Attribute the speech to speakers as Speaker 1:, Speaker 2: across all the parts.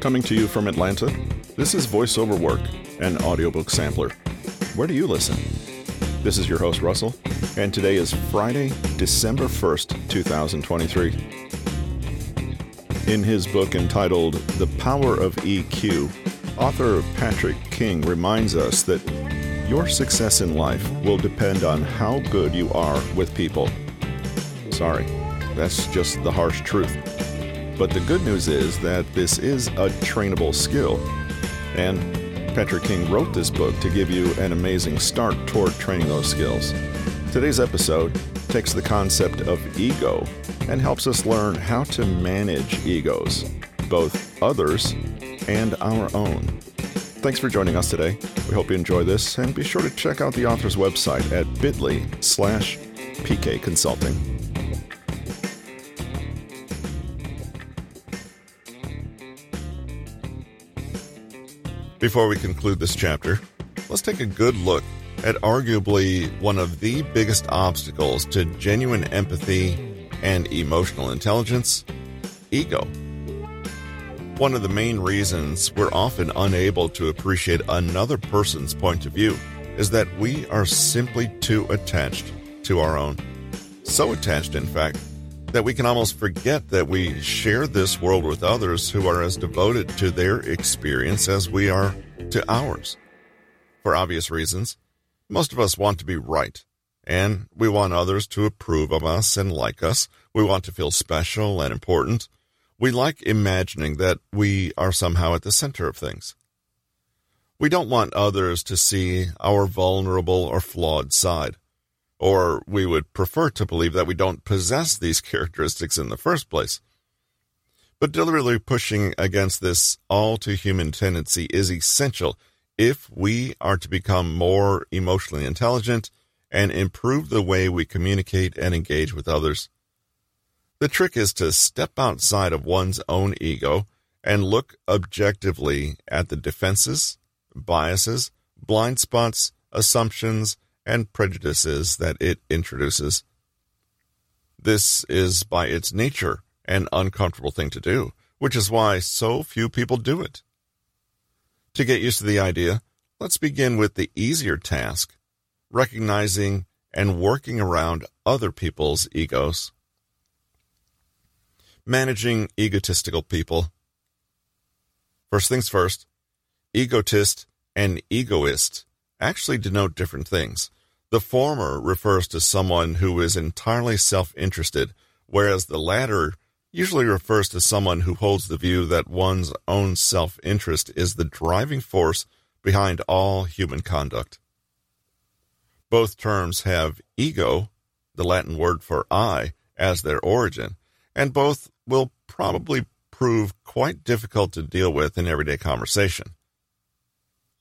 Speaker 1: Coming to you from Atlanta, this is VoiceOver Work, an audiobook sampler. Where do you listen? This is your host, Russell, and today is Friday, December 1st, 2023. In his book entitled The Power of EQ, author Patrick King reminds us that your success in life will depend on how good you are with people. Sorry, that's just the harsh truth. But the good news is that this is a trainable skill. And Patrick King wrote this book to give you an amazing start toward training those skills. Today's episode takes the concept of ego and helps us learn how to manage egos, both others and our own. Thanks for joining us today. We hope you enjoy this, and be sure to check out the author's website at bit.ly slash PK Before we conclude this chapter, let's take a good look at arguably one of the biggest obstacles to genuine empathy and emotional intelligence ego. One of the main reasons we're often unable to appreciate another person's point of view is that we are simply too attached to our own. So attached, in fact, that we can almost forget that we share this world with others who are as devoted to their experience as we are to ours. For obvious reasons, most of us want to be right, and we want others to approve of us and like us. We want to feel special and important. We like imagining that we are somehow at the center of things. We don't want others to see our vulnerable or flawed side or we would prefer to believe that we don't possess these characteristics in the first place. But deliberately pushing against this all too human tendency is essential if we are to become more emotionally intelligent and improve the way we communicate and engage with others. The trick is to step outside of one's own ego and look objectively at the defenses, biases, blind spots, assumptions, and prejudices that it introduces. This is by its nature an uncomfortable thing to do, which is why so few people do it. To get used to the idea, let's begin with the easier task, recognizing and working around other people's egos. Managing egotistical people. First things first, egotist and egoist actually denote different things. The former refers to someone who is entirely self interested, whereas the latter usually refers to someone who holds the view that one's own self interest is the driving force behind all human conduct. Both terms have ego, the Latin word for I, as their origin, and both will probably prove quite difficult to deal with in everyday conversation.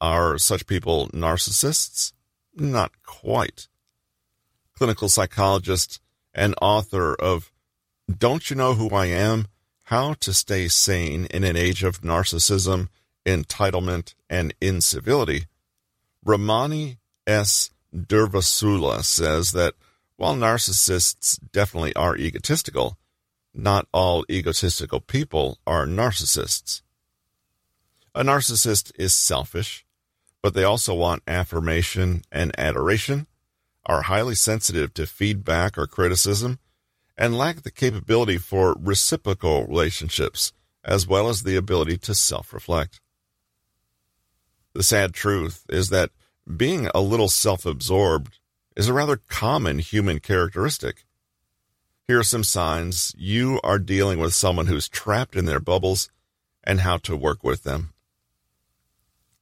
Speaker 1: Are such people narcissists? Not quite. Clinical psychologist and author of Don't You Know Who I Am? How to Stay Sane in an Age of Narcissism, Entitlement, and Incivility, Ramani S. Durvasula says that while narcissists definitely are egotistical, not all egotistical people are narcissists. A narcissist is selfish, but they also want affirmation and adoration, are highly sensitive to feedback or criticism, and lack the capability for reciprocal relationships, as well as the ability to self reflect. The sad truth is that being a little self absorbed is a rather common human characteristic. Here are some signs you are dealing with someone who's trapped in their bubbles and how to work with them.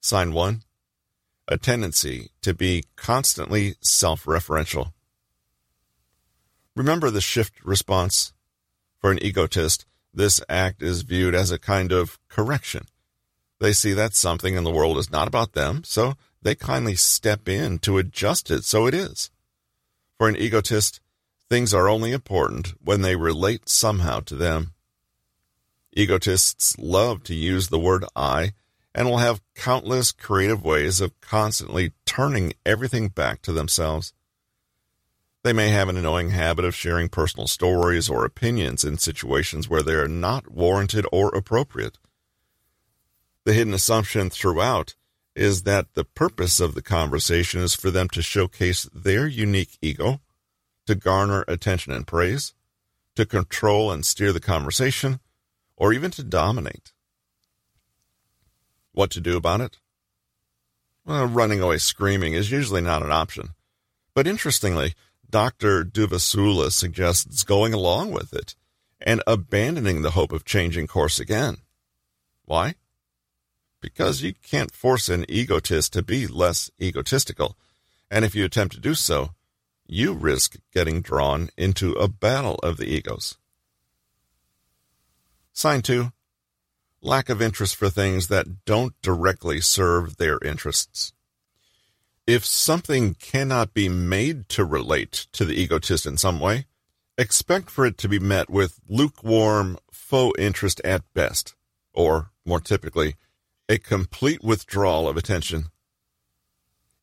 Speaker 1: Sign one a tendency to be constantly self referential. Remember the shift response? For an egotist, this act is viewed as a kind of correction. They see that something in the world is not about them, so they kindly step in to adjust it so it is. For an egotist, things are only important when they relate somehow to them. Egotists love to use the word I and will have countless creative ways of constantly turning everything back to themselves. They may have an annoying habit of sharing personal stories or opinions in situations where they are not warranted or appropriate. The hidden assumption throughout is that the purpose of the conversation is for them to showcase their unique ego, to garner attention and praise, to control and steer the conversation, or even to dominate. What to do about it? Well, running away screaming is usually not an option. But interestingly, Dr. Durvasula suggests going along with it and abandoning the hope of changing course again. Why? Because you can't force an egotist to be less egotistical, and if you attempt to do so, you risk getting drawn into a battle of the egos. Sign 2 lack of interest for things that don't directly serve their interests. If something cannot be made to relate to the egotist in some way, expect for it to be met with lukewarm, faux interest at best, or, more typically, a complete withdrawal of attention.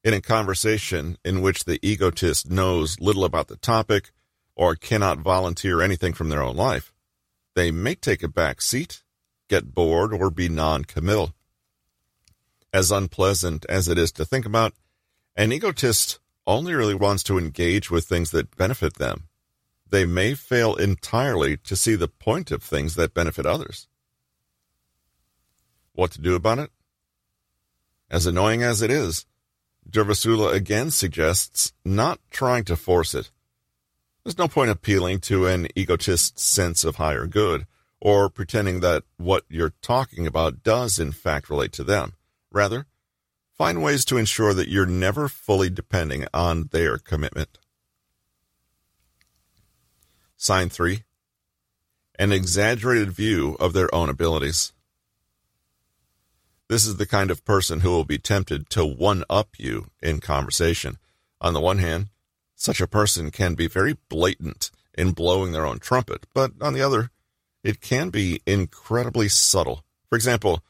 Speaker 1: In a conversation in which the egotist knows little about the topic or cannot volunteer anything from their own life, they may take a back seat get bored, or be non-committal. As unpleasant as it is to think about, an egotist only really wants to engage with things that benefit them. They may fail entirely to see the point of things that benefit others. What to do about it? As annoying as it is, Durvasula again suggests not trying to force it. There's no point appealing to an egotist's sense of higher good or pretending that what you're talking about does in fact relate to them. Rather, find ways to ensure that you're never fully depending on their commitment. Sign 3. An exaggerated view of their own abilities. This is the kind of person who will be tempted to one up you in conversation. On the one hand, such a person can be very blatant in blowing their own trumpet, but on the other, it can be incredibly subtle. For example,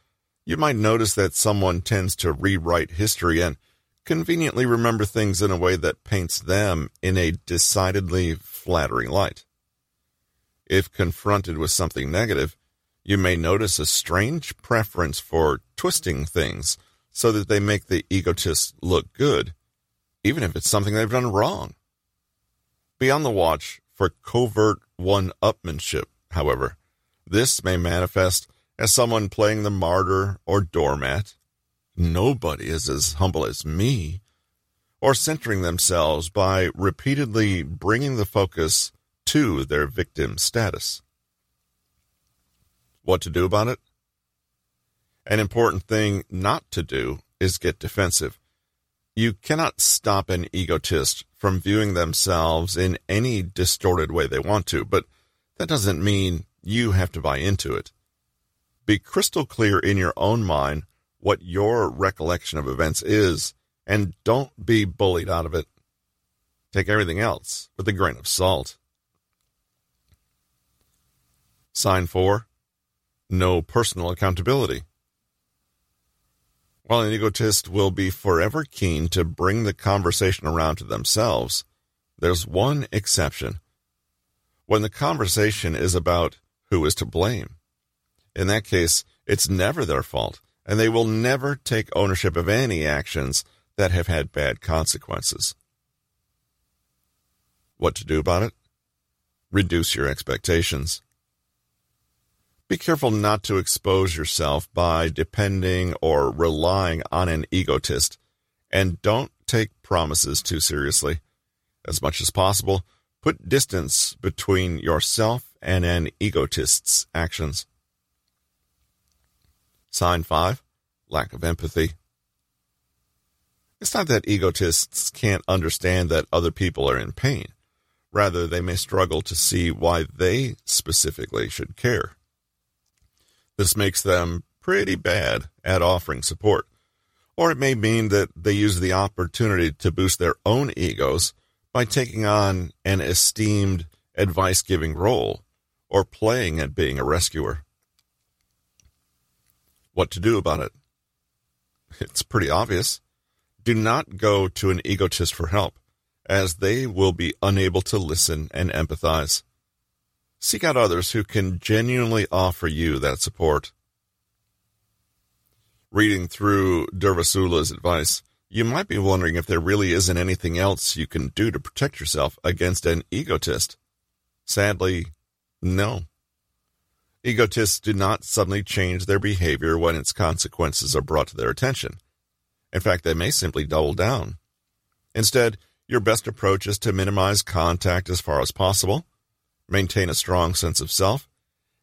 Speaker 1: you might notice that someone tends to rewrite history and conveniently remember things in a way that paints them in a decidedly flattering light. If confronted with something negative, you may notice a strange preference for twisting things so that they make the egotist look good, even if it's something they've done wrong. Be on the watch for covert one-upmanship, however. This may manifest as someone playing the martyr or doormat. Nobody is as humble as me. Or centering themselves by repeatedly bringing the focus to their victim status. What to do about it? An important thing not to do is get defensive. You cannot stop an egotist from viewing themselves in any distorted way they want to, but that doesn't mean you have to buy into it. Be crystal clear in your own mind what your recollection of events is, and don't be bullied out of it. Take everything else with a grain of salt. Sign 4. No personal accountability. While an egotist will be forever keen to bring the conversation around to themselves, there's one exception. When the conversation is about who is to blame. In that case, it's never their fault, and they will never take ownership of any actions that have had bad consequences. What to do about it? Reduce your expectations. Be careful not to expose yourself by depending or relying on an egotist, and don't take promises too seriously. As much as possible, put distance between yourself and an egotist's actions. Sign 5. Lack of empathy. It's not that egotists can't understand that other people are in pain. Rather, they may struggle to see why they specifically should care. This makes them pretty bad at offering support. Or it may mean that they use the opportunity to boost their own egos by taking on an esteemed advice giving role or playing at being a rescuer. What to do about it? It's pretty obvious. Do not go to an egotist for help. as they will be unable to listen and empathize. Seek out others who can genuinely offer you that support. Reading through Durvasula's advice, you might be wondering if there really isn't anything else you can do to protect yourself against an egotist. Sadly, no. Egotists do not suddenly change their behavior when its consequences are brought to their attention. In fact, they may simply double down. Instead, your best approach is to minimize contact as far as possible, maintain a strong sense of self,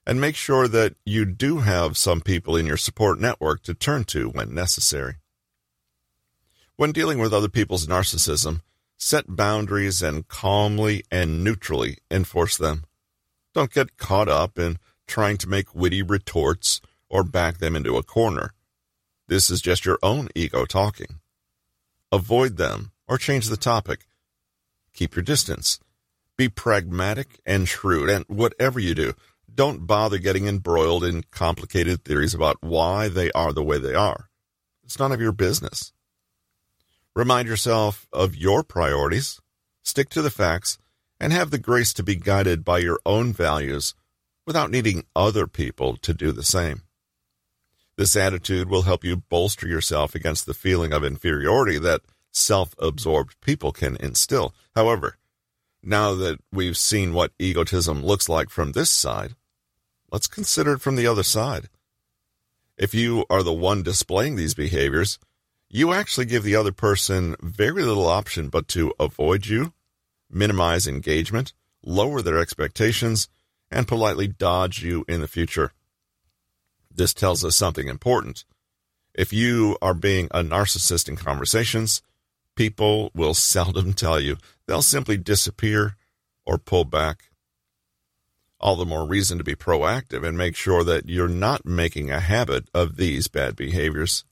Speaker 1: and make sure that you do have some people in your support network to turn to when necessary. When dealing with other people's narcissism, set boundaries and calmly and neutrally enforce them. Don't get caught up in trying to make witty retorts or back them into a corner. This is just your own ego talking. Avoid them or change the topic. Keep your distance. Be pragmatic and shrewd, and whatever you do, don't bother getting embroiled in complicated theories about why they are the way they are. It's none of your business. Remind yourself of your priorities, stick to the facts, and have the grace to be guided by your own values without needing other people to do the same. This attitude will help you bolster yourself against the feeling of inferiority that self absorbed people can instill. However, now that we've seen what egotism looks like from this side, let's consider it from the other side. If you are the one displaying these behaviors, you actually give the other person very little option but to avoid you, minimize engagement, lower their expectations, and politely dodge you in the future. This tells us something important. If you are being a narcissist in conversations, people will seldom tell you. They'll simply disappear or pull back. All the more reason to be proactive and make sure that you're not making a habit of these bad behaviors.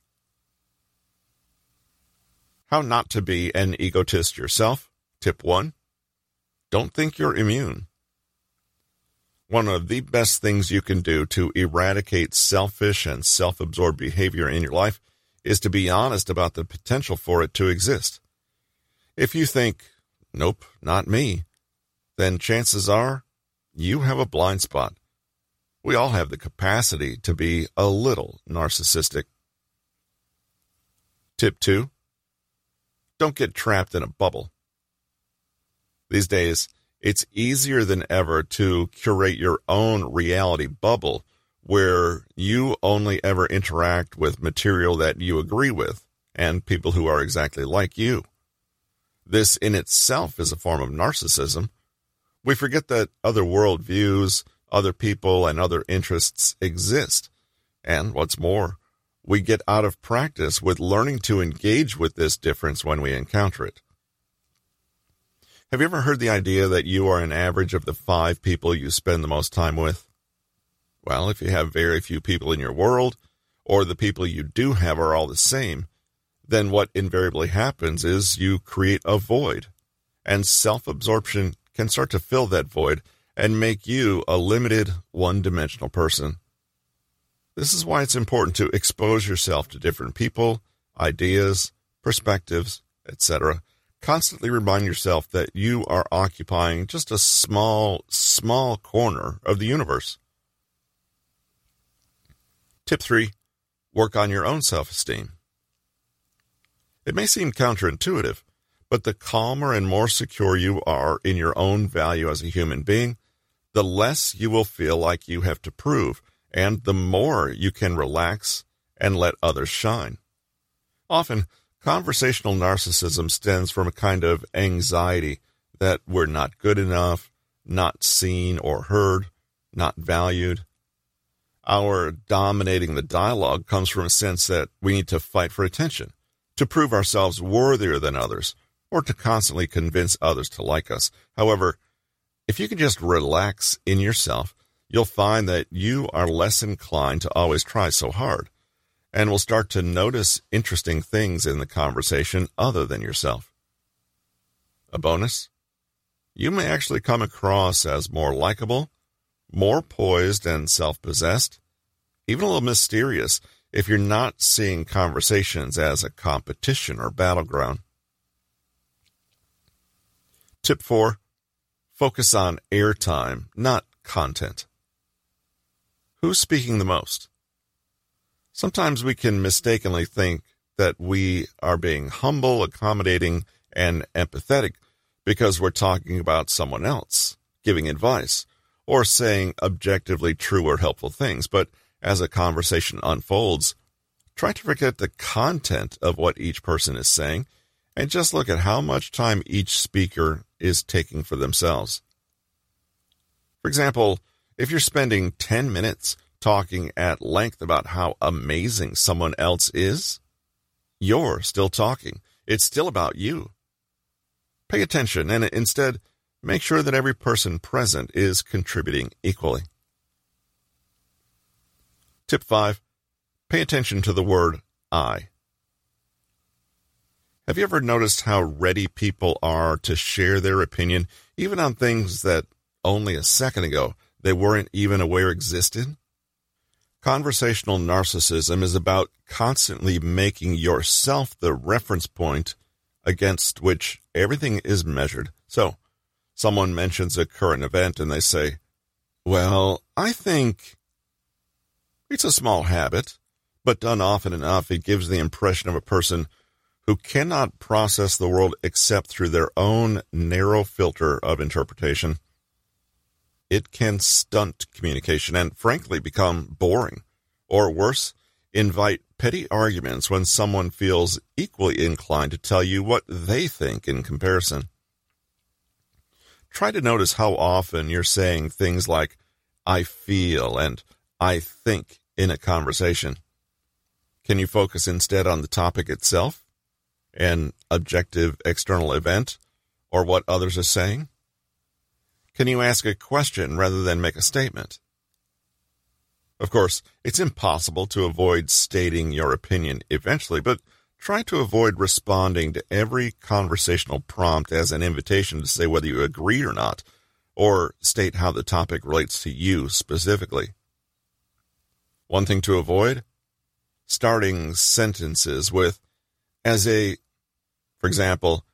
Speaker 1: How not to be an egotist yourself. Tip 1. Don't think you're immune. One of the best things you can do to eradicate selfish and self absorbed behavior in your life is to be honest about the potential for it to exist. If you think, nope, not me, then chances are you have a blind spot. We all have the capacity to be a little narcissistic. Tip 2 Don't get trapped in a bubble. These days, it's easier than ever to curate your own reality bubble where you only ever interact with material that you agree with and people who are exactly like you. This in itself is a form of narcissism. We forget that other worldviews, other people, and other interests exist. And what's more, we get out of practice with learning to engage with this difference when we encounter it. Have you ever heard the idea that you are an average of the five people you spend the most time with? Well, if you have very few people in your world, or the people you do have are all the same, then what invariably happens is you create a void. And self absorption can start to fill that void and make you a limited, one dimensional person. This is why it's important to expose yourself to different people, ideas, perspectives, etc constantly remind yourself that you are occupying just a small, small corner of the universe. Tip three, work on your own self esteem. It may seem counterintuitive, but the calmer and more secure you are in your own value as a human being, the less you will feel like you have to prove, and the more you can relax and let others shine. Often, Conversational narcissism stems from a kind of anxiety that we're not good enough, not seen or heard, not valued. Our dominating the dialogue comes from a sense that we need to fight for attention, to prove ourselves worthier than others, or to constantly convince others to like us. However, if you can just relax in yourself, you'll find that you are less inclined to always try so hard and will start to notice interesting things in the conversation other than yourself. A bonus? You may actually come across as more likable, more poised and self possessed, even a little mysterious if you're not seeing conversations as a competition or battleground. Tip 4 Focus on airtime, not content. Who's speaking the most? Sometimes we can mistakenly think that we are being humble, accommodating, and empathetic because we're talking about someone else, giving advice, or saying objectively true or helpful things. But as a conversation unfolds, try to forget the content of what each person is saying and just look at how much time each speaker is taking for themselves. For example, if you're spending 10 minutes talking at length about how amazing someone else is, you're still talking. It's still about you. Pay attention and instead make sure that every person present is contributing equally. Tip 5. Pay attention to the word I. Have you ever noticed how ready people are to share their opinion, even on things that only a second ago they weren't even aware existed? Conversational narcissism is about constantly making yourself the reference point against which everything is measured. So, someone mentions a current event and they say, Well, I think it's a small habit, but done often enough, it gives the impression of a person who cannot process the world except through their own narrow filter of interpretation. It can stunt communication and, frankly, become boring. Or worse, invite petty arguments when someone feels equally inclined to tell you what they think in comparison. Try to notice how often you're saying things like, I feel and I think in a conversation. Can you focus instead on the topic itself? an objective external event or what others are saying? Can you ask a question rather than make a statement? Of course, it's impossible to avoid stating your opinion eventually, but try to avoid responding to every conversational prompt as an invitation to say whether you agree or not, or state how the topic relates to you specifically. One thing to avoid? Starting sentences with, as a, for example,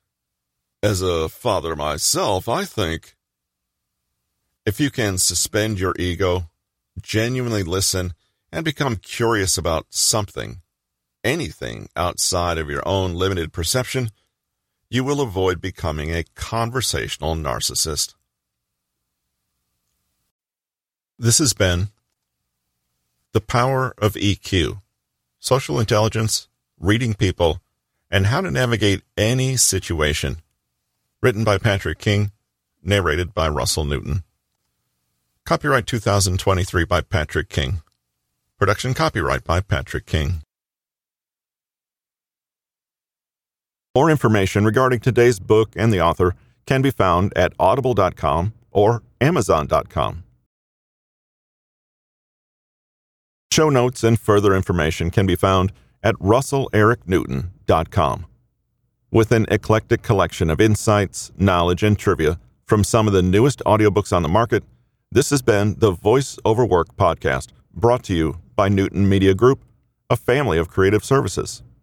Speaker 1: as a father myself, I think if you can suspend your ego, genuinely listen, and become curious about something, anything outside of your own limited perception, you will avoid becoming a conversational narcissist. This has been The Power of EQ Social Intelligence, Reading People, and How to Navigate Any Situation. Written by Patrick King, narrated by Russell Newton. Copyright 2023 by Patrick King. Production copyright by Patrick King. More information regarding today's book and the author can be found at audible.com or amazon.com. Show notes and further information can be found at russellericnewton.com. With an eclectic collection of insights, knowledge, and trivia from some of the newest audiobooks on the market, this has been the Voice Over Work podcast, brought to you by Newton Media Group, a family of creative services.